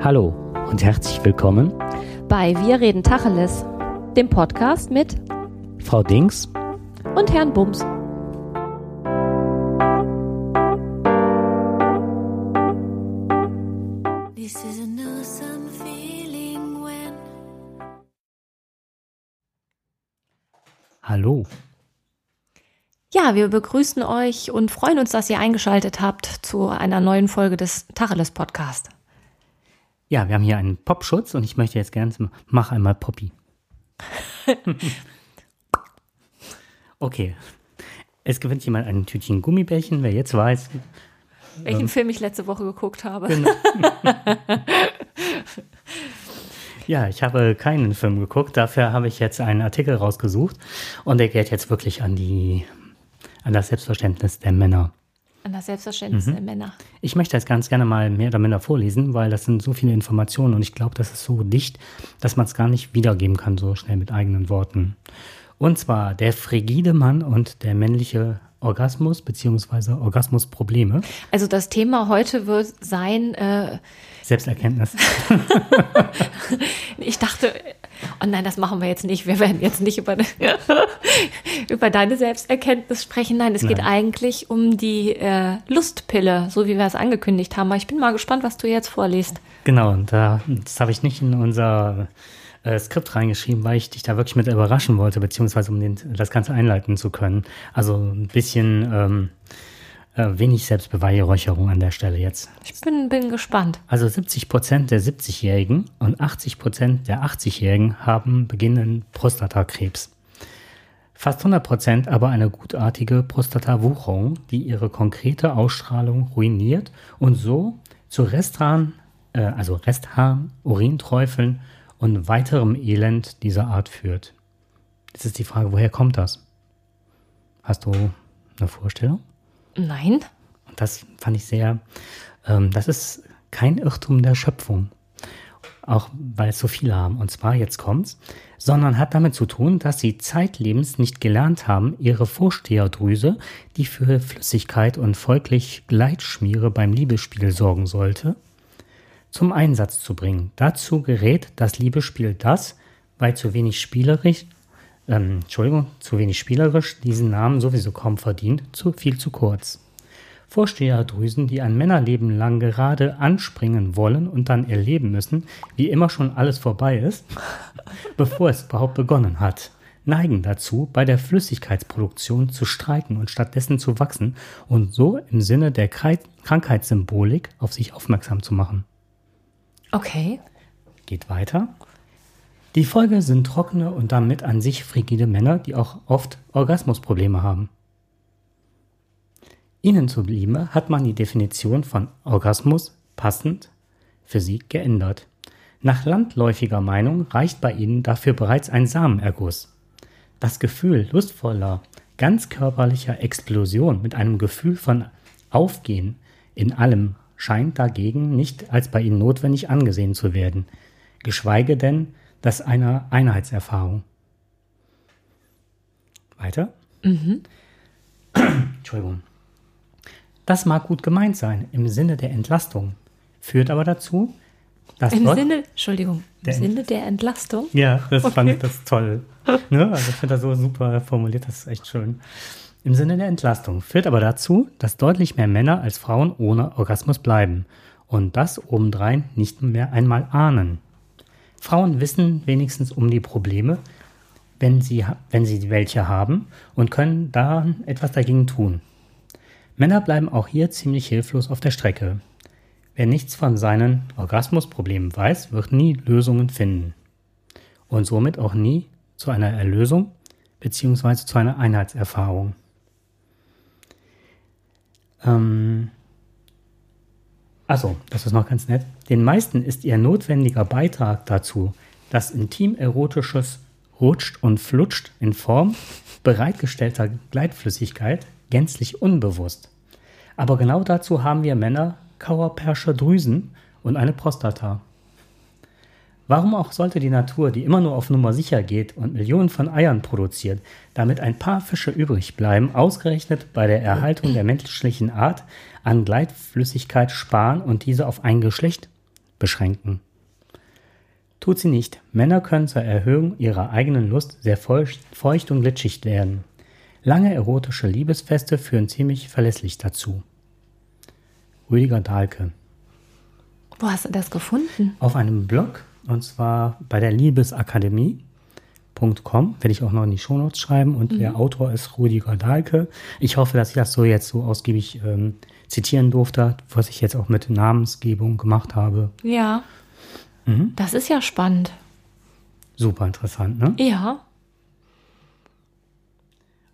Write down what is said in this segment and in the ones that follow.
Hallo und herzlich willkommen bei Wir reden Tacheles, dem Podcast mit Frau Dings und Herrn Bums. Hallo. Ja, wir begrüßen euch und freuen uns, dass ihr eingeschaltet habt zu einer neuen Folge des Tacheles Podcast. Ja, wir haben hier einen Popschutz und ich möchte jetzt gerne, mach einmal Poppy. okay. Es gewinnt jemand ein Tütchen Gummibärchen, wer jetzt weiß. Welchen ähm, Film ich letzte Woche geguckt habe. Genau. Ja, ich habe keinen Film geguckt. Dafür habe ich jetzt einen Artikel rausgesucht und der geht jetzt wirklich an die, an das Selbstverständnis der Männer. An das Selbstverständnis mhm. der Männer. Ich möchte das ganz gerne mal mehr oder minder vorlesen, weil das sind so viele Informationen und ich glaube, das ist so dicht, dass man es gar nicht wiedergeben kann, so schnell mit eigenen Worten. Und zwar der frigide Mann und der männliche Orgasmus bzw. Orgasmusprobleme. Also das Thema heute wird sein, äh, Selbsterkenntnis. ich dachte, oh nein, das machen wir jetzt nicht. Wir werden jetzt nicht über, über deine Selbsterkenntnis sprechen. Nein, es nein. geht eigentlich um die äh, Lustpille, so wie wir es angekündigt haben. Aber ich bin mal gespannt, was du jetzt vorliest. Genau, und da, das habe ich nicht in unser äh, Skript reingeschrieben, weil ich dich da wirklich mit überraschen wollte, beziehungsweise um den, das Ganze einleiten zu können. Also ein bisschen. Ähm, äh, wenig Selbstbeweihräucherung an der Stelle jetzt. Ich bin, bin gespannt. Also 70 Prozent der 70-Jährigen und 80 Prozent der 80-Jährigen haben beginnenden Prostatakrebs. Fast 100 Prozent aber eine gutartige Prostatawucherung, die ihre konkrete Ausstrahlung ruiniert und so zu Restharn, äh, also Restharn, Urinträufeln und weiterem Elend dieser Art führt. Jetzt ist die Frage, woher kommt das? Hast du eine Vorstellung? Nein. Und das fand ich sehr, ähm, das ist kein Irrtum der Schöpfung, auch weil es so viele haben. Und zwar, jetzt kommt's, sondern hat damit zu tun, dass sie zeitlebens nicht gelernt haben, ihre Vorsteherdrüse, die für Flüssigkeit und folglich Gleitschmiere beim Liebesspiel sorgen sollte, zum Einsatz zu bringen. Dazu gerät das Liebesspiel das, weil zu wenig spielerisch ähm, Entschuldigung, zu wenig spielerisch, diesen Namen sowieso kaum verdient, zu viel zu kurz. Vorsteherdrüsen, die ein Männerleben lang gerade anspringen wollen und dann erleben müssen, wie immer schon alles vorbei ist, bevor es überhaupt begonnen hat, neigen dazu, bei der Flüssigkeitsproduktion zu streiken und stattdessen zu wachsen und so im Sinne der Krankheitssymbolik auf sich aufmerksam zu machen. Okay. Geht weiter. Die Folge sind trockene und damit an sich frigide Männer, die auch oft Orgasmusprobleme haben. Ihnen zuliebe hat man die Definition von Orgasmus passend für sie geändert. Nach landläufiger Meinung reicht bei ihnen dafür bereits ein Samenerguss. Das Gefühl lustvoller, ganzkörperlicher Explosion mit einem Gefühl von Aufgehen in allem scheint dagegen nicht als bei ihnen notwendig angesehen zu werden, geschweige denn das einer Einheitserfahrung. Weiter? Mhm. Entschuldigung. Das mag gut gemeint sein im Sinne der Entlastung, führt aber dazu, dass Im Sinne, Entschuldigung, im Sinne der Entlastung? Ja, das okay. fand ich das toll. ne? Also ich finde das so super formuliert, das ist echt schön. Im Sinne der Entlastung führt aber dazu, dass deutlich mehr Männer als Frauen ohne Orgasmus bleiben und das obendrein nicht mehr einmal ahnen. Frauen wissen wenigstens um die Probleme, wenn sie, wenn sie welche haben und können da etwas dagegen tun. Männer bleiben auch hier ziemlich hilflos auf der Strecke. Wer nichts von seinen Orgasmusproblemen weiß, wird nie Lösungen finden. Und somit auch nie zu einer Erlösung bzw. zu einer Einheitserfahrung. Ähm, Achso, das ist noch ganz nett. Den meisten ist ihr notwendiger Beitrag dazu, dass intim-erotisches rutscht und flutscht in Form bereitgestellter Gleitflüssigkeit gänzlich unbewusst. Aber genau dazu haben wir Männer Kauerpersche Drüsen und eine Prostata. Warum auch sollte die Natur, die immer nur auf Nummer sicher geht und Millionen von Eiern produziert, damit ein paar Fische übrig bleiben, ausgerechnet bei der Erhaltung der menschlichen Art an Gleitflüssigkeit sparen und diese auf ein Geschlecht beschränken. Tut sie nicht. Männer können zur Erhöhung ihrer eigenen Lust sehr feucht und glitschig werden. Lange erotische Liebesfeste führen ziemlich verlässlich dazu. Rüdiger Dahlke. Wo hast du das gefunden? Auf einem Blog, und zwar bei der Liebesakademie.com, werde ich auch noch in die Shownotes schreiben. Und mhm. der Autor ist Rüdiger Dahlke. Ich hoffe, dass ich das so jetzt so ausgiebig ähm, zitieren durfte, was ich jetzt auch mit Namensgebung gemacht habe. Ja. Mhm. Das ist ja spannend. Super interessant, ne? Ja.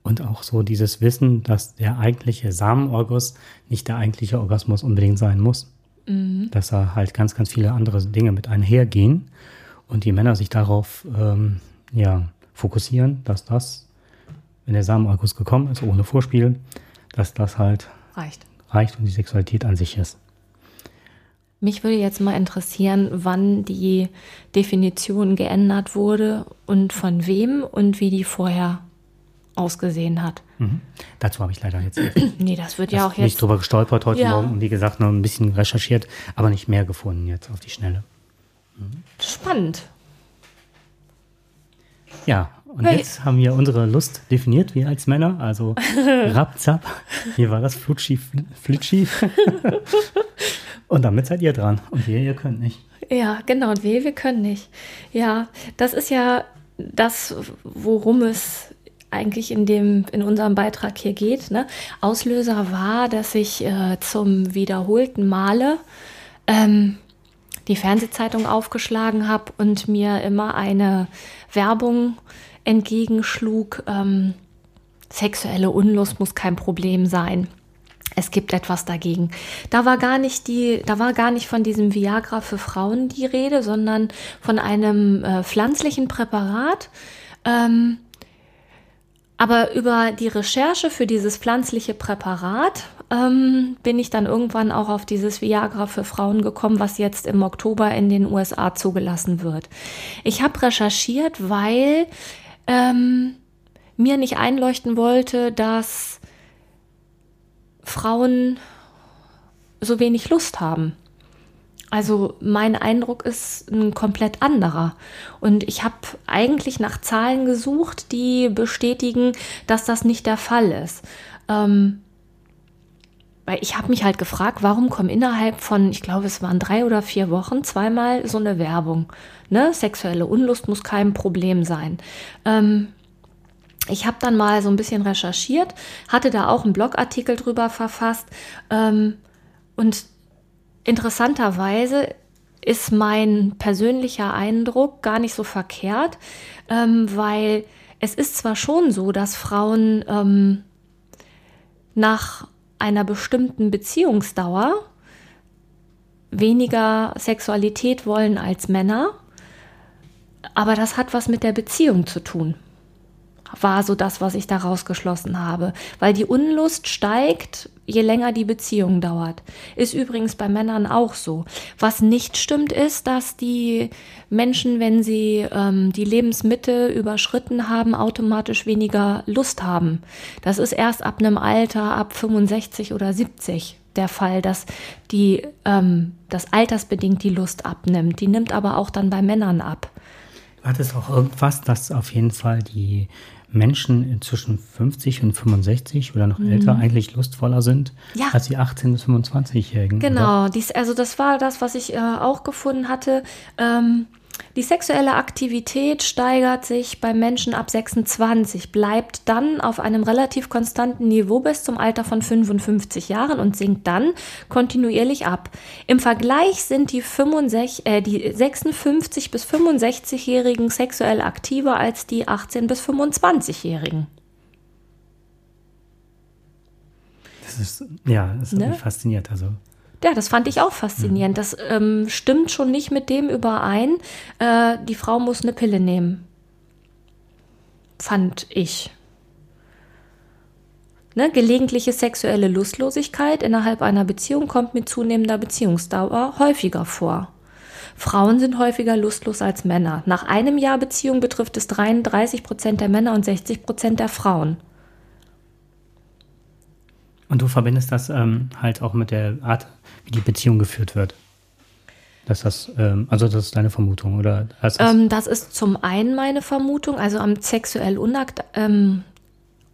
Und auch so dieses Wissen, dass der eigentliche Samenorgus nicht der eigentliche Orgasmus unbedingt sein muss. Mhm. Dass da halt ganz, ganz viele andere Dinge mit einhergehen und die Männer sich darauf ähm, ja, fokussieren, dass das, wenn der Samenorgus gekommen ist, ohne Vorspiel, dass das halt reicht, reicht und die Sexualität an sich ist. Mich würde jetzt mal interessieren, wann die Definition geändert wurde und von wem und wie die vorher ausgesehen hat. Mhm. Dazu habe ich leider jetzt nee, das wird ja auch jetzt nicht drüber gestolpert heute ja. Morgen und wie gesagt noch ein bisschen recherchiert, aber nicht mehr gefunden jetzt auf die Schnelle. Mhm. Spannend. Ja, und hey. jetzt haben wir unsere Lust definiert, wir als Männer, also Rapzap. Hier war das Flutschi, Flitschi. und damit seid ihr dran. Und wir, ihr könnt nicht. Ja, genau. Und wir, wir können nicht. Ja, das ist ja das, worum es eigentlich in dem in unserem Beitrag hier geht. Ne? Auslöser war, dass ich äh, zum wiederholten Male ähm, die Fernsehzeitung aufgeschlagen habe und mir immer eine Werbung entgegenschlug. Ähm, sexuelle Unlust muss kein Problem sein. Es gibt etwas dagegen. Da war gar nicht die, da war gar nicht von diesem Viagra für Frauen die Rede, sondern von einem äh, pflanzlichen Präparat, ähm, aber über die Recherche für dieses pflanzliche Präparat ähm, bin ich dann irgendwann auch auf dieses Viagra für Frauen gekommen, was jetzt im Oktober in den USA zugelassen wird. Ich habe recherchiert, weil ähm, mir nicht einleuchten wollte, dass Frauen so wenig Lust haben. Also mein Eindruck ist ein komplett anderer. Und ich habe eigentlich nach Zahlen gesucht, die bestätigen, dass das nicht der Fall ist. Ähm, weil ich habe mich halt gefragt, warum kommen innerhalb von, ich glaube, es waren drei oder vier Wochen zweimal so eine Werbung. Ne? Sexuelle Unlust muss kein Problem sein. Ähm, ich habe dann mal so ein bisschen recherchiert, hatte da auch einen Blogartikel drüber verfasst ähm, und interessanterweise ist mein persönlicher Eindruck gar nicht so verkehrt, ähm, weil es ist zwar schon so, dass Frauen ähm, nach einer bestimmten Beziehungsdauer weniger Sexualität wollen als Männer, aber das hat was mit der Beziehung zu tun war so das, was ich daraus geschlossen habe. Weil die Unlust steigt, je länger die Beziehung dauert. Ist übrigens bei Männern auch so. Was nicht stimmt, ist, dass die Menschen, wenn sie ähm, die Lebensmitte überschritten haben, automatisch weniger Lust haben. Das ist erst ab einem Alter, ab 65 oder 70 der Fall, dass die ähm, das altersbedingt die Lust abnimmt. Die nimmt aber auch dann bei Männern ab. Du hattest auch irgendwas, dass auf jeden Fall die Menschen zwischen 50 und 65 oder noch mhm. älter eigentlich lustvoller sind ja. als die 18- bis 25-Jährigen. Genau, dies, also das war das, was ich äh, auch gefunden hatte. Ähm, die sexuelle Aktivität steigert sich bei Menschen ab 26, bleibt dann auf einem relativ konstanten Niveau bis zum Alter von 55 Jahren und sinkt dann kontinuierlich ab. Im Vergleich sind die, 65, äh, die 56 bis 65-Jährigen sexuell aktiver als die 18 bis 25-Jährigen. Das ist, ja, das ist ne? fasziniert. Also ja, das fand ich auch faszinierend. Das ähm, stimmt schon nicht mit dem überein, äh, die Frau muss eine Pille nehmen. Fand ich. Ne, gelegentliche sexuelle Lustlosigkeit innerhalb einer Beziehung kommt mit zunehmender Beziehungsdauer häufiger vor. Frauen sind häufiger lustlos als Männer. Nach einem Jahr Beziehung betrifft es 33 Prozent der Männer und 60 Prozent der Frauen. Und du verbindest das ähm, halt auch mit der Art, wie die Beziehung geführt wird. dass das, ähm, also das ist deine Vermutung, oder? Das, ähm, das ist zum einen meine Vermutung, also am sexuell unakt, ähm,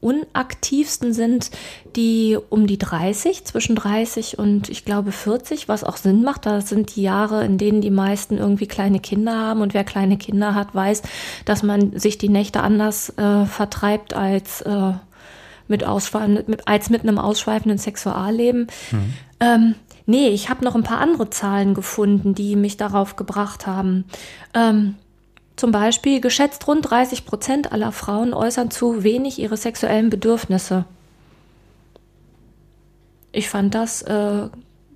unaktivsten sind die um die 30, zwischen 30 und ich glaube 40, was auch Sinn macht. Das sind die Jahre, in denen die meisten irgendwie kleine Kinder haben. Und wer kleine Kinder hat, weiß, dass man sich die Nächte anders äh, vertreibt als, äh, mit mit, als mit einem ausschweifenden Sexualleben. Mhm. Ähm, nee, ich habe noch ein paar andere Zahlen gefunden, die mich darauf gebracht haben. Ähm, zum Beispiel geschätzt rund 30 Prozent aller Frauen äußern zu wenig ihre sexuellen Bedürfnisse. Ich fand das äh,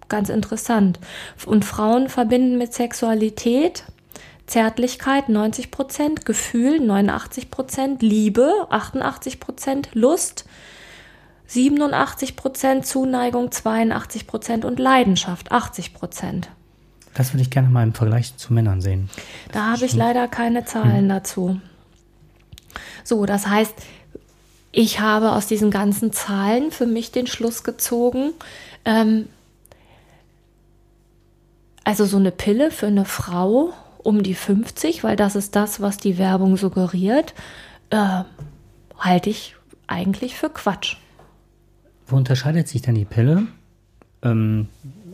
ganz interessant. Und Frauen verbinden mit Sexualität Zärtlichkeit 90 Prozent, Gefühl 89 Prozent, Liebe 88 Prozent, Lust 87 Prozent, Zuneigung 82 Prozent und Leidenschaft 80 Prozent. Das würde ich gerne mal im Vergleich zu Männern sehen. Da habe ich leider keine Zahlen hm. dazu. So, das heißt, ich habe aus diesen ganzen Zahlen für mich den Schluss gezogen, ähm, also so eine Pille für eine Frau um die 50, weil das ist das, was die Werbung suggeriert, äh, halte ich eigentlich für Quatsch. Wo unterscheidet sich denn die Pille? Ähm,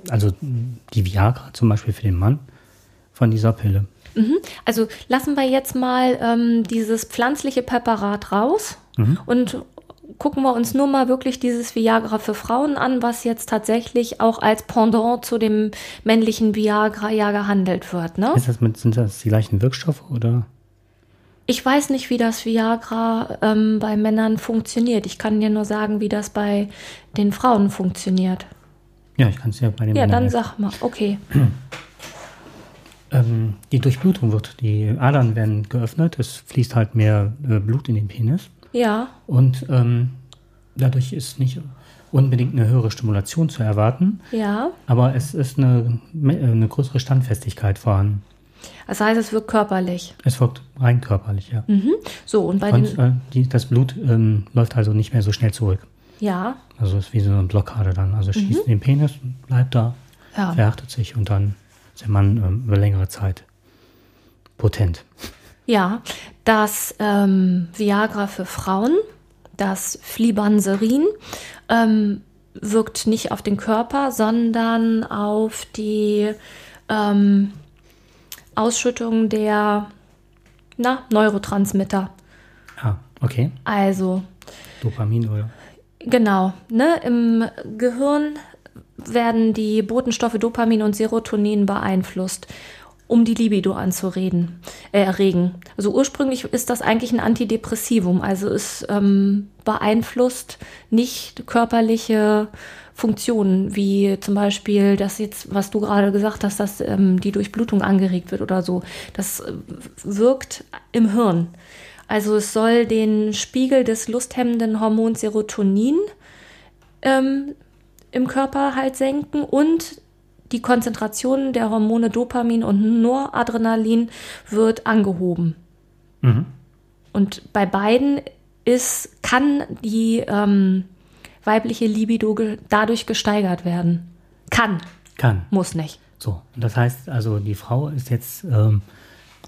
also die Viagra zum Beispiel für den Mann von dieser Pille. Mhm. Also lassen wir jetzt mal ähm, dieses pflanzliche Präparat raus mhm. und gucken wir uns nur mal wirklich dieses Viagra für Frauen an, was jetzt tatsächlich auch als Pendant zu dem männlichen Viagra ja gehandelt wird. Ne? Ist das mit, sind das die gleichen Wirkstoffe oder? Ich weiß nicht, wie das Viagra ähm, bei Männern funktioniert. Ich kann dir nur sagen, wie das bei den Frauen funktioniert. Ja, ich kann es ja bei den Ja, Männern dann sag mal, okay. ähm, die Durchblutung wird, die Adern werden geöffnet, es fließt halt mehr äh, Blut in den Penis. Ja. Und ähm, dadurch ist nicht unbedingt eine höhere Stimulation zu erwarten. Ja. Aber es ist eine, eine größere Standfestigkeit vorhanden. Das heißt, es wirkt körperlich. Es wirkt rein körperlich, ja. Mhm. So, und bei und. Äh, die, das Blut ähm, läuft also nicht mehr so schnell zurück. Ja. Also es ist wie so eine Blockade dann. Also schießt mhm. den Penis, bleibt da, ja. verhärtet sich und dann ist der Mann ähm, über längere Zeit potent. Ja, das ähm, Viagra für Frauen, das Flibanserin, ähm, wirkt nicht auf den Körper, sondern auf die ähm, Ausschüttung der na, Neurotransmitter. Ah, okay. Also. Dopamin oder? Genau, ne? Im Gehirn werden die Botenstoffe Dopamin und Serotonin beeinflusst, um die Libido anzureden, äh, erregen. Also ursprünglich ist das eigentlich ein Antidepressivum, also es ähm, beeinflusst nicht körperliche Funktionen, wie zum Beispiel das jetzt, was du gerade gesagt hast, dass ähm, die Durchblutung angeregt wird oder so. Das äh, wirkt im Hirn. Also es soll den Spiegel des lusthemmenden Hormons Serotonin ähm, im Körper halt senken und die Konzentration der Hormone Dopamin und Noradrenalin wird angehoben. Mhm. Und bei beiden ist, kann die ähm, weibliche Libido ge dadurch gesteigert werden. Kann. Kann. Muss nicht. So, das heißt also, die Frau ist jetzt ähm,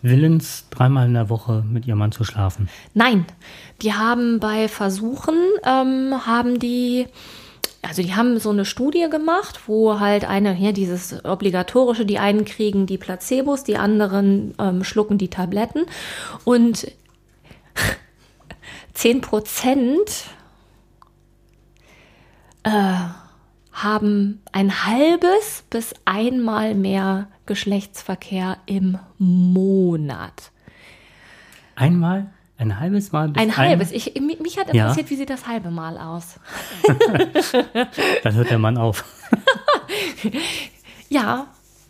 willens, dreimal in der Woche mit ihrem Mann zu schlafen? Nein, die haben bei Versuchen, ähm, haben die, also die haben so eine Studie gemacht, wo halt eine, hier dieses obligatorische, die einen kriegen die Placebos, die anderen ähm, schlucken die Tabletten und 10 Prozent äh, haben ein halbes bis einmal mehr Geschlechtsverkehr im Monat. Einmal? Ein halbes Mal? Bis ein halbes. Ich, mich hat interessiert, ja. wie sieht das halbe Mal aus? Dann hört der Mann auf. ja,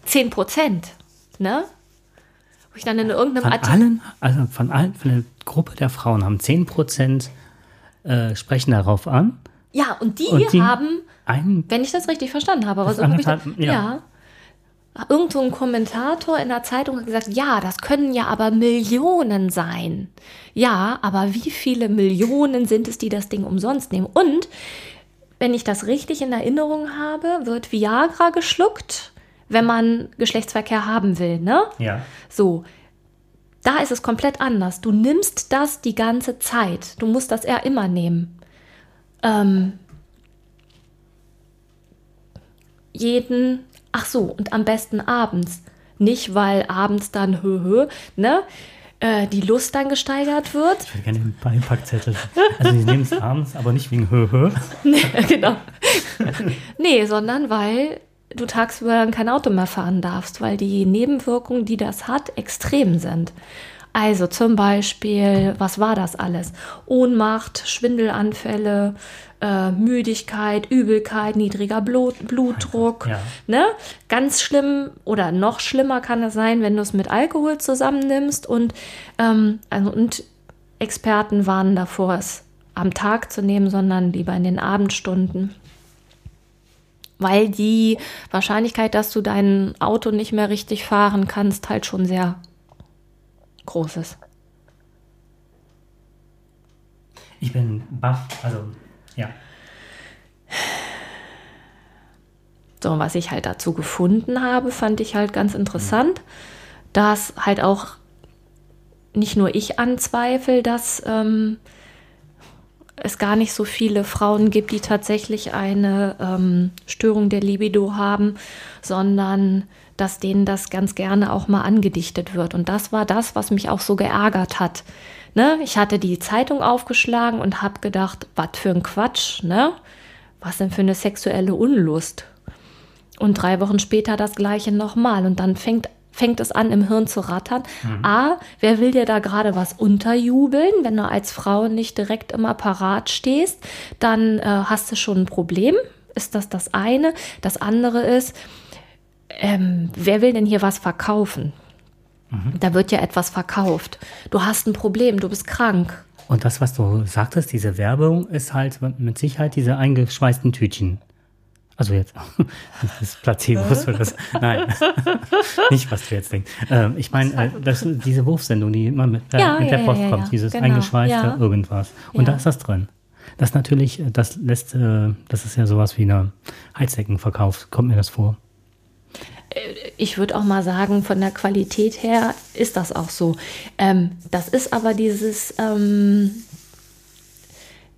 10 Prozent. Ne? Wo ich dann in irgendeinem von. Allen, also von allen, von der Gruppe der Frauen haben 10 Prozent äh, sprechen darauf an. Ja, und die, und die haben, ein, wenn ich das richtig verstanden habe, aber so habe ich, ja. ja irgendwo ein Kommentator in der Zeitung hat gesagt, ja, das können ja aber Millionen sein. Ja, aber wie viele Millionen sind es, die das Ding umsonst nehmen? Und wenn ich das richtig in Erinnerung habe, wird Viagra geschluckt, wenn man Geschlechtsverkehr haben will, ne? Ja. So. Da ist es komplett anders. Du nimmst das die ganze Zeit. Du musst das eher immer nehmen. Ähm, jeden, ach so, und am besten abends. Nicht, weil abends dann hö, hö, ne? äh, die Lust dann gesteigert wird. Ich würde gerne den Beipackzettel. Also sie nehmen es abends, aber nicht wegen hö, hö. nee, genau. nee, sondern weil du tagsüber dann kein Auto mehr fahren darfst, weil die Nebenwirkungen, die das hat, extrem sind. Also zum Beispiel, was war das alles? Ohnmacht, Schwindelanfälle, äh, Müdigkeit, Übelkeit, niedriger Blut, Blutdruck. Ja. Ne? Ganz schlimm oder noch schlimmer kann es sein, wenn du es mit Alkohol zusammennimmst. Und, ähm, also, und Experten warnen davor, es am Tag zu nehmen, sondern lieber in den Abendstunden weil die Wahrscheinlichkeit, dass du dein Auto nicht mehr richtig fahren kannst, halt schon sehr groß ist. Ich bin baff, also ja. So, was ich halt dazu gefunden habe, fand ich halt ganz interessant, mhm. dass halt auch nicht nur ich anzweifle, dass ähm, es gar nicht so viele Frauen gibt, die tatsächlich eine ähm, Störung der Libido haben, sondern dass denen das ganz gerne auch mal angedichtet wird. Und das war das, was mich auch so geärgert hat. Ne? Ich hatte die Zeitung aufgeschlagen und habe gedacht, was für ein Quatsch, ne? Was denn für eine sexuelle Unlust? Und drei Wochen später das gleiche nochmal. Und dann fängt fängt es an, im Hirn zu rattern. Mhm. A, wer will dir da gerade was unterjubeln? Wenn du als Frau nicht direkt im Apparat stehst, dann äh, hast du schon ein Problem. Ist das das eine? Das andere ist, ähm, wer will denn hier was verkaufen? Mhm. Da wird ja etwas verkauft. Du hast ein Problem, du bist krank. Und das, was du sagtest, diese Werbung, ist halt mit Sicherheit diese eingeschweißten Tütchen. Also jetzt, das Placebo für das. Nein, nicht, was du jetzt denkst. Ähm, ich meine, äh, das, diese Wurfsendung, die immer mit, äh, ja, mit ja, der Post ja, kommt, dieses genau. eingeschweißte irgendwas. Und da ist das drin. Das natürlich, äh, das lässt, äh, das ist ja sowas wie eine Heizdeckenverkauf, kommt mir das vor. Äh, ich würde auch mal sagen, von der Qualität her ist das auch so. Ähm, das ist aber dieses, ähm,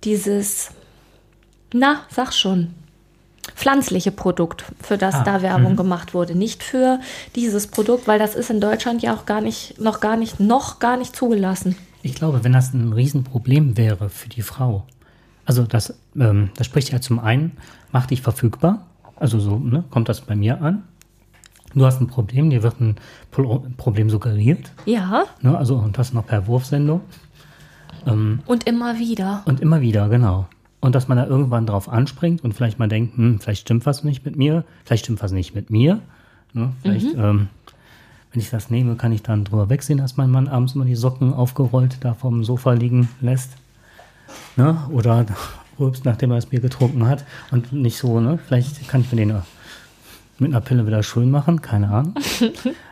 dieses, na, sag schon, pflanzliche Produkt, für das ah, da Werbung mh. gemacht wurde, nicht für dieses Produkt, weil das ist in Deutschland ja auch gar nicht, noch gar nicht, noch gar nicht zugelassen. Ich glaube, wenn das ein Riesenproblem wäre für die Frau, also das, ähm, das spricht ja zum einen, mach dich verfügbar, also so ne, kommt das bei mir an. Du hast ein Problem, dir wird ein Problem suggeriert. Ja. Ne, also und das noch per Wurfsendung. Ähm, und immer wieder. Und immer wieder, genau. Und dass man da irgendwann drauf anspringt und vielleicht mal denkt, hm, vielleicht stimmt was nicht mit mir, vielleicht stimmt was nicht mit mir. Ne? Vielleicht, mhm. ähm, wenn ich das nehme, kann ich dann drüber wegsehen, dass mein Mann abends immer die Socken aufgerollt da vom Sofa liegen lässt. Ne? Oder rülpst, nachdem er das Bier getrunken hat. Und nicht so, ne? Vielleicht kann ich mir den mit einer Pille wieder schön machen, keine Ahnung.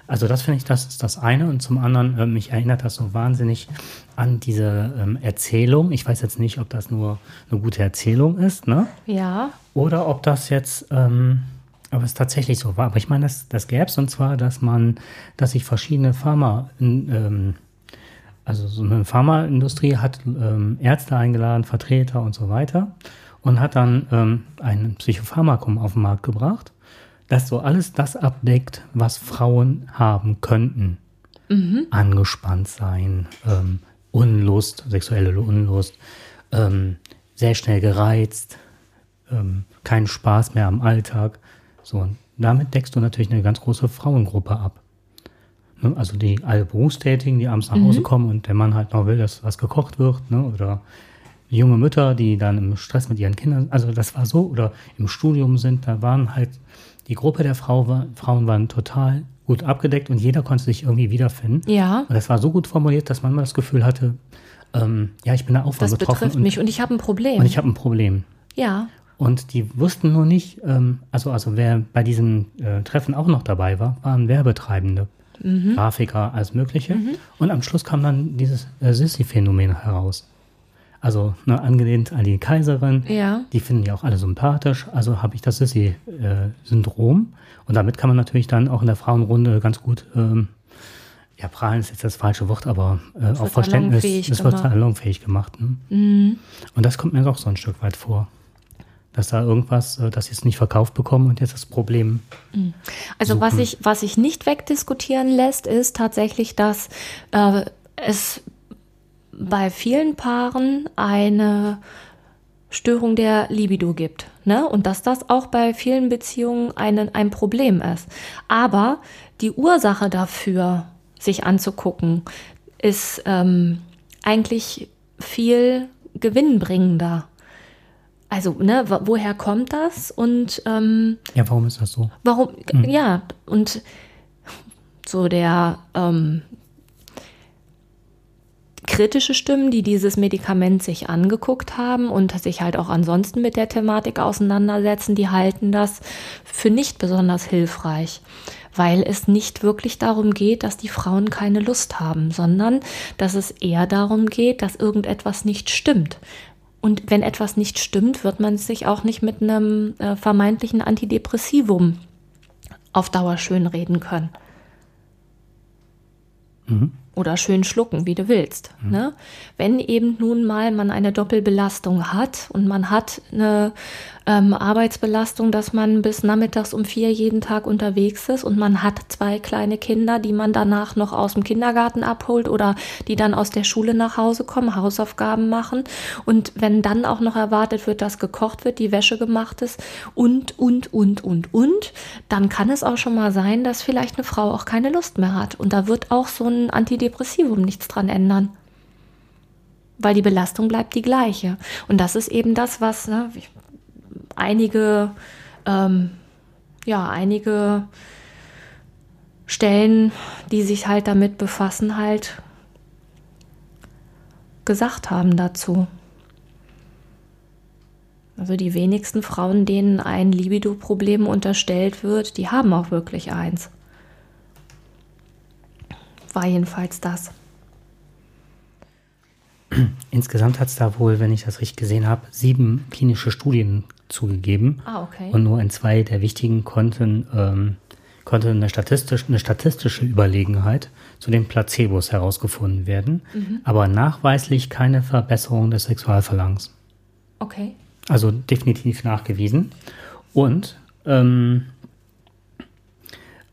Also das finde ich, das ist das eine. Und zum anderen, äh, mich erinnert das so wahnsinnig an diese ähm, Erzählung. Ich weiß jetzt nicht, ob das nur eine gute Erzählung ist, ne? Ja. Oder ob das jetzt, ähm, ob es tatsächlich so war. Aber ich meine, das, das gäbe es und zwar, dass man, dass sich verschiedene Pharma, ähm, also so eine Pharmaindustrie hat ähm, Ärzte eingeladen, Vertreter und so weiter und hat dann ähm, ein Psychopharmakum auf den Markt gebracht das so alles das abdeckt, was Frauen haben könnten. Mhm. Angespannt sein, ähm, Unlust, sexuelle Unlust, ähm, sehr schnell gereizt, ähm, keinen Spaß mehr am Alltag. So, und damit deckst du natürlich eine ganz große Frauengruppe ab. Ne? Also die alle Berufstätigen, die abends nach Hause mhm. kommen und der Mann halt noch will, dass was gekocht wird, ne? oder junge Mütter, die dann im Stress mit ihren Kindern, also das war so, oder im Studium sind, da waren halt die Gruppe der Frau war, Frauen waren total gut abgedeckt und jeder konnte sich irgendwie wiederfinden. Ja. Und das war so gut formuliert, dass man immer das Gefühl hatte, ähm, ja, ich bin da auch von das betroffen. Das betrifft und, mich und ich habe ein Problem. Und ich habe ein Problem. Ja. Und die wussten nur nicht, ähm, also, also wer bei diesem äh, Treffen auch noch dabei war, waren Werbetreibende. Mhm. Grafiker, alles Mögliche. Mhm. Und am Schluss kam dann dieses äh, Sissy-Phänomen heraus. Also ne, angelehnt an die Kaiserin. Ja. Die finden die auch alle sympathisch. Also habe ich das Sissy-Syndrom. Und damit kann man natürlich dann auch in der Frauenrunde ganz gut, ähm, ja, prahlen ist jetzt das falsche Wort, aber äh, auch wird Verständnis, es wird salonfähig gemacht. Ne? Mhm. Und das kommt mir auch so ein Stück weit vor. Dass da irgendwas, äh, dass sie es nicht verkauft bekommen und jetzt das Problem. Also was suchen. sich was sich nicht wegdiskutieren lässt, ist tatsächlich, dass äh, es bei vielen Paaren eine Störung der Libido gibt. Ne? Und dass das auch bei vielen Beziehungen ein, ein Problem ist. Aber die Ursache dafür, sich anzugucken, ist ähm, eigentlich viel gewinnbringender. Also, ne, wo- woher kommt das? Und ähm, Ja, warum ist das so? Warum? Ja, und so der ähm, kritische Stimmen, die dieses Medikament sich angeguckt haben und sich halt auch ansonsten mit der Thematik auseinandersetzen, die halten das für nicht besonders hilfreich, weil es nicht wirklich darum geht, dass die Frauen keine Lust haben, sondern dass es eher darum geht, dass irgendetwas nicht stimmt. Und wenn etwas nicht stimmt, wird man sich auch nicht mit einem äh, vermeintlichen Antidepressivum auf Dauer schönreden können. Oder schön schlucken, wie du willst. Ne? Wenn eben nun mal man eine Doppelbelastung hat und man hat eine ähm, Arbeitsbelastung, dass man bis nachmittags um vier jeden Tag unterwegs ist und man hat zwei kleine Kinder, die man danach noch aus dem Kindergarten abholt oder die dann aus der Schule nach Hause kommen, Hausaufgaben machen. Und wenn dann auch noch erwartet wird, dass gekocht wird, die Wäsche gemacht ist und, und, und, und, und, dann kann es auch schon mal sein, dass vielleicht eine Frau auch keine Lust mehr hat. Und da wird auch so ein Antidepressivum nichts dran ändern. Weil die Belastung bleibt die gleiche. Und das ist eben das, was ne, einige, ähm, ja, einige Stellen, die sich halt damit befassen, halt gesagt haben dazu. Also die wenigsten Frauen, denen ein Libido-Problem unterstellt wird, die haben auch wirklich eins. War jedenfalls das. Insgesamt hat es da wohl, wenn ich das richtig gesehen habe, sieben klinische Studien zugegeben. Ah, okay. Und nur in zwei der wichtigen konnten, ähm, konnte eine, statistisch, eine statistische Überlegenheit zu den Placebos herausgefunden werden, Mhm. aber nachweislich keine Verbesserung des Sexualverlangens. Okay. Also definitiv nachgewiesen. Und ähm,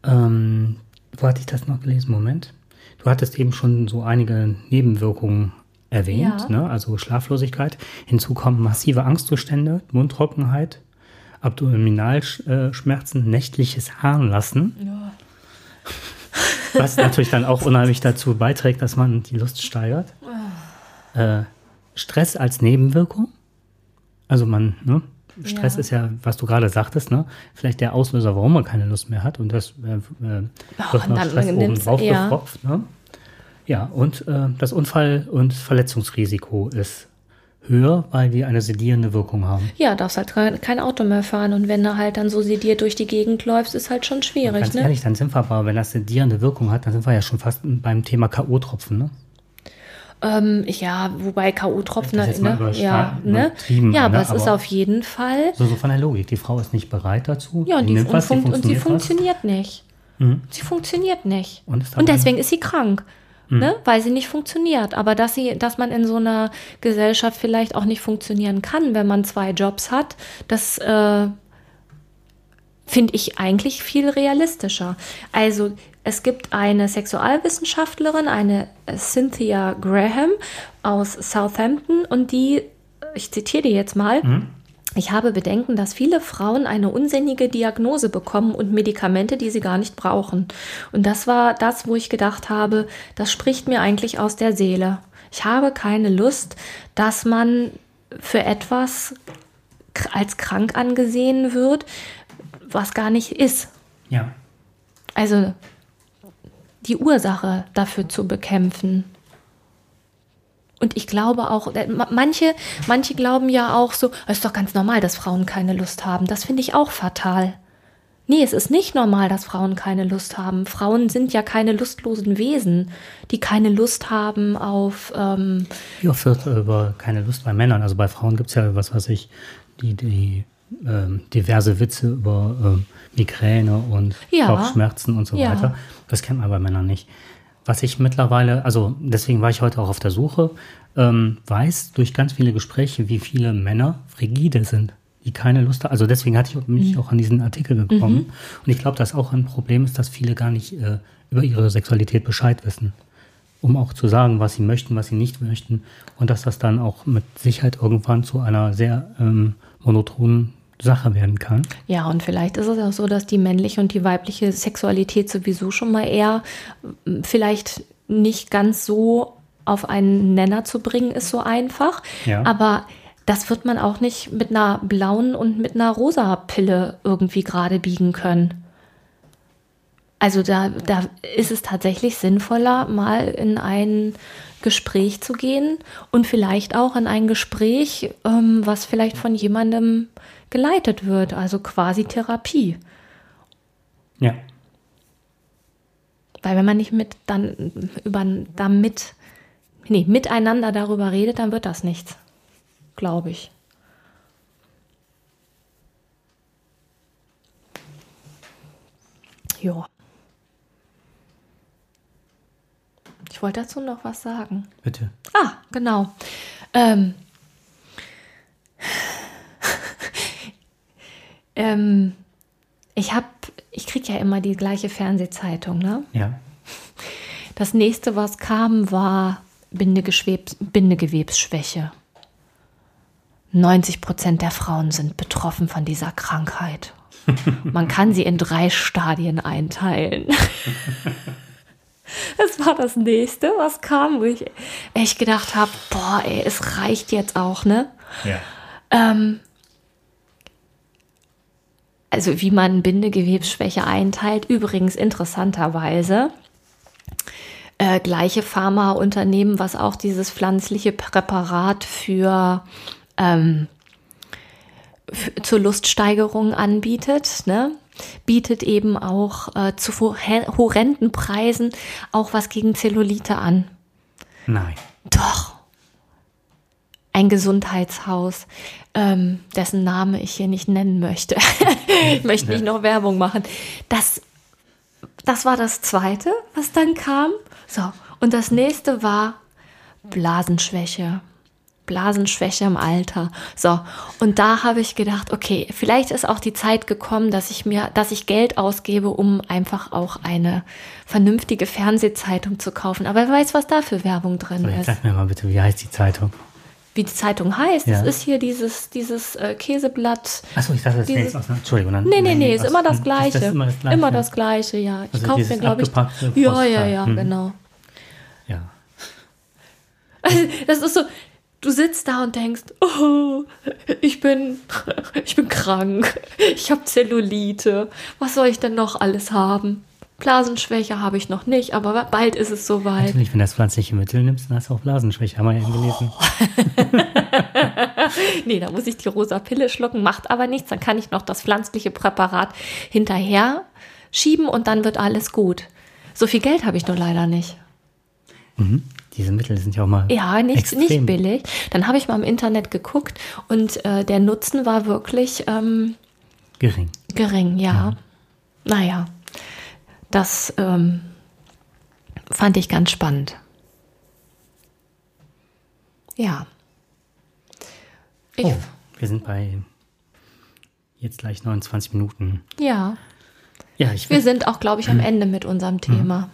ähm, wo hatte ich das noch gelesen? Moment. Du hattest eben schon so einige Nebenwirkungen erwähnt, Ja. ne? also Schlaflosigkeit. Hinzu kommen massive Angstzustände, Mundtrockenheit, Abdominalschmerzen, nächtliches Harnlassen, Ja. was natürlich dann auch unheimlich dazu beiträgt, dass man die Lust steigert. Äh, Stress als Nebenwirkung. Also man, ne? Stress Ja. ist ja, was du gerade sagtest, ne? Vielleicht der Auslöser, warum man keine Lust mehr hat und das äh, äh, wird noch Stress oben drauf ja. gepfropft, ne? Ja, und äh, das Unfall- und Verletzungsrisiko ist höher, weil die eine sedierende Wirkung haben. Ja, darfst halt kein, Auto mehr fahren und wenn du halt dann so sediert durch die Gegend läufst, ist halt schon schwierig, Ganz ne? ehrlich, dann sind wir aber, wenn das sedierende Wirkung hat, dann sind wir ja schon fast beim Thema K.O.-Tropfen, ne? Ähm, ja, wobei K.O.-Tropfen, ne? Ja, ne? Ja, aber ne? es ist Aber- auf jeden Fall. So, so von der Logik. Die Frau ist nicht bereit dazu. Ja, und, die, und, was, fun und sie was. funktioniert nicht. Mhm. Sie funktioniert nicht. Und Und deswegen ist sie krank. Mhm. Ne? Weil sie nicht funktioniert. Aber dass sie, dass man in so einer Gesellschaft vielleicht auch nicht funktionieren kann, wenn man zwei Jobs hat, das äh, finde ich eigentlich viel realistischer. Also es gibt eine Sexualwissenschaftlerin, eine Cynthia Graham aus Southampton und die, ich zitiere die jetzt mal, ich habe Bedenken, dass viele Frauen eine unsinnige Diagnose bekommen und Medikamente, die sie gar nicht brauchen. Und das war das, wo ich gedacht habe, das spricht mir eigentlich aus der Seele. Ich habe keine Lust, dass man für etwas als krank angesehen wird, was gar nicht ist. Ja. Also die Ursache dafür zu bekämpfen. Und ich glaube auch, äh, ma- manche, manche glauben ja auch so, es ist doch ganz normal, dass Frauen keine Lust haben. Das finde ich auch fatal. Nee, es ist nicht normal, dass Frauen keine Lust haben. Frauen sind ja keine lustlosen Wesen, die keine Lust haben auf. Ähm Wie oft wird über keine Lust bei Männern? Also bei Frauen gibt es ja, was weiß ich, die, die ähm, diverse Witze über ähm, Migräne und Ja. Kopfschmerzen und so Ja. weiter. Das kennt man bei Männern nicht. Was ich mittlerweile, also deswegen war ich heute auch auf der Suche, ähm, weiß durch ganz viele Gespräche, wie viele Männer frigide sind, die keine Lust haben. Also deswegen hatte ich mich Mhm. auch an diesen Artikel gekommen. Und ich glaube, dass auch ein Problem ist, dass viele gar nicht äh, über ihre Sexualität Bescheid wissen. Um auch zu sagen, was sie möchten, was sie nicht möchten. Und dass das dann auch mit Sicherheit irgendwann zu einer sehr ähm, monotonen Sache werden kann. Ja, und vielleicht ist es auch so, dass die männliche und die weibliche Sexualität sowieso schon mal eher vielleicht nicht ganz so auf einen Nenner zu bringen ist so einfach. Ja. Aber das wird man auch nicht mit einer blauen und mit einer rosa Pille irgendwie gerade biegen können. Also da, da ist es tatsächlich sinnvoller, mal in ein Gespräch zu gehen und vielleicht auch in ein Gespräch, ähm, was vielleicht von jemandem geleitet wird, also quasi Therapie. Ja. Weil wenn man nicht mit dann über damit, nee, miteinander darüber redet, dann wird das nichts. Glaube ich. Ja. Ich wollte dazu noch was sagen. Bitte. Ah, genau. Ähm, ähm, ich habe, ich kriege ja immer die gleiche Fernsehzeitung, ne? Ja. Das nächste, was kam, war Bindegewebs Bindegewebsschwäche. 90 Prozent der Frauen sind betroffen von dieser Krankheit. Man kann sie in drei Stadien einteilen. Das war das nächste, was kam, wo ich echt gedacht habe, boah, ey, es reicht jetzt auch, ne? Ja. Ähm, also wie man Bindegewebsschwäche einteilt, übrigens interessanterweise. Äh, gleiche Pharmaunternehmen, was auch dieses pflanzliche Präparat für, ähm, für zur Luststeigerung anbietet, ne? bietet eben auch äh, zu horre- horrenden Preisen auch was gegen Zellulite an. Nein. Doch. Ein Gesundheitshaus, ähm, dessen Name ich hier nicht nennen möchte. ich möchte nicht noch Werbung machen. Das, das war das zweite, was dann kam. So. Und das nächste war Blasenschwäche. Blasenschwäche im Alter. So, und da habe ich gedacht, okay, vielleicht ist auch die Zeit gekommen, dass ich mir, dass ich Geld ausgebe, um einfach auch eine vernünftige Fernsehzeitung zu kaufen. Aber wer weiß, was da für Werbung drin So, jetzt ist. sag mir mal bitte, wie heißt die Zeitung? Wie die Zeitung heißt, Ja. es ist hier dieses, dieses äh, Käseblatt. Achso, ich dachte, das Dieses- jetzt aus. Entschuldigung. Dann, Nee, nee, nee, ist aus- immer das ist Gleiche. Das immer das Gleiche. Immer das Gleiche, ja. Ich Also kaufe mir, glaube ich. Ja, ja, ja, Hm. genau. Ja. Das ist so, du sitzt da und denkst, oh, ich bin, ich bin krank, ich habe Zellulite, was soll ich denn noch alles haben? Blasenschwäche habe ich noch nicht, aber bald ist es soweit. Natürlich, wenn du das pflanzliche Mittel nimmst, dann hast du auch Blasenschwäche. Haben wir ja gelesen. Nee, da muss ich die rosa Pille schlucken, macht aber nichts, dann kann ich noch das pflanzliche Präparat hinterher schieben und dann wird alles gut. So viel Geld habe ich nur leider nicht. Mhm. Diese Mittel sind ja auch mal. Ja, nicht, extrem. nicht billig. Dann habe ich mal im Internet geguckt und äh, der Nutzen war wirklich ähm, Gering. gering, ja. Naja, das ähm, fand ich ganz spannend. Ja. Ich, Oh, wir sind bei jetzt gleich 29 Minuten. Ja, Ja, ich wir sind auch, glaube ich, am Ende mit unserem Thema.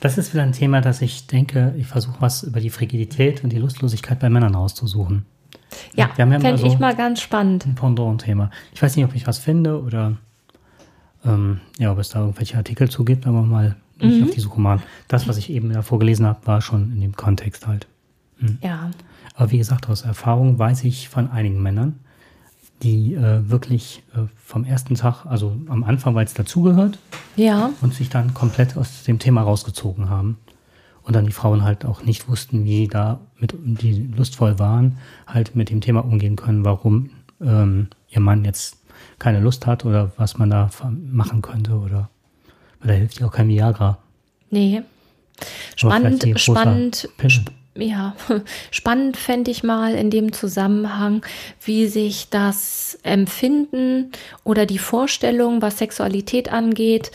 das ist wieder ein Thema, dass ich denke, ich versuche was über die Frigidität und die Lustlosigkeit bei Männern rauszusuchen. Ja, ja fände so- ich mal ganz spannend. ein Pendant-Thema. Ich weiß nicht, ob ich was finde oder ähm, ja, ob es da irgendwelche Artikel zu gibt, aber mal nicht Mhm. auf die Suche machen. Das, was ich eben davor gelesen habe, war schon in dem Kontext halt. Ja, Aber wie gesagt, aus Erfahrung weiß ich von einigen Männern, die äh, wirklich äh, vom ersten Tag, also am Anfang, weil es dazugehört, ja, und sich dann komplett aus dem Thema rausgezogen haben. Und dann die Frauen halt auch nicht wussten, wie da mit, die lustvoll waren, halt mit dem Thema umgehen können, warum ähm, ihr Mann jetzt keine Lust hat oder was man da machen könnte oder da hilft ja auch kein Viagra. Nee. Spannend, spannend, sp ja, spannend fände ich mal in dem Zusammenhang, wie sich das Empfinden oder die Vorstellung, was Sexualität angeht,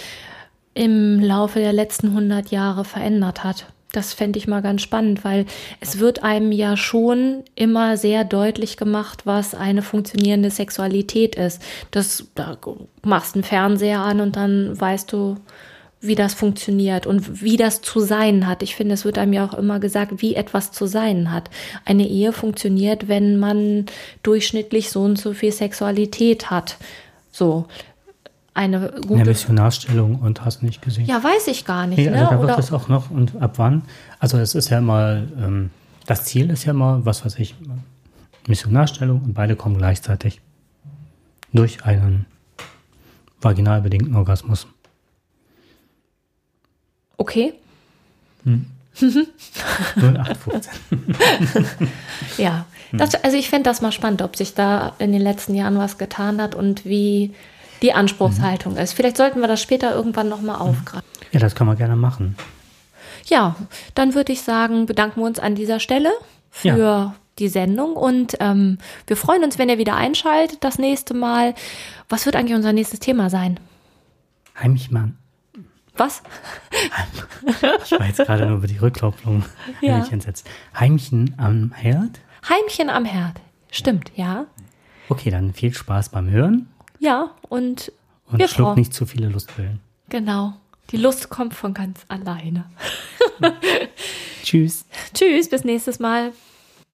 im Laufe der letzten 100 Jahre verändert hat. Das fände ich mal ganz spannend, weil es wird einem ja schon immer sehr deutlich gemacht, was eine funktionierende Sexualität ist. Das, da machst einen Fernseher an und dann weißt du, wie das funktioniert und wie das zu sein hat. Ich finde, es wird einem ja auch immer gesagt, wie etwas zu sein hat. Eine Ehe funktioniert, wenn man durchschnittlich so und so viel Sexualität hat. So. Eine gute. Eine Missionarstellung und hast nicht gesehen. Ja, weiß ich gar nicht. Nee, also ne? da wird Oder es auch noch und ab wann? Also es ist ja mal, ähm, das Ziel ist ja mal, was weiß ich, Missionarstellung und beide kommen gleichzeitig durch einen vaginal bedingten Orgasmus. Okay. Hm. 0815. ja, das, also ich fände das mal spannend, ob sich da in den letzten Jahren was getan hat und wie die Anspruchshaltung mhm. ist. Vielleicht sollten wir das später irgendwann nochmal aufgreifen. Ja, das kann man gerne machen. Ja, dann würde ich sagen, bedanken wir uns an dieser Stelle für ja. die Sendung und ähm, wir freuen uns, wenn ihr wieder einschaltet das nächste Mal. Was wird eigentlich unser nächstes Thema sein? Heimchmann. Was? Ich war jetzt gerade nur über die Rückkopplung ja. entsetzt. Heimchen am Herd? Heimchen am Herd. Stimmt, ja. Okay, dann viel Spaß beim Hören. Ja, und und wir schluck nicht zu viele Lustpillen. Genau. Die Lust kommt von ganz alleine. Tschüss. Tschüss, bis nächstes Mal.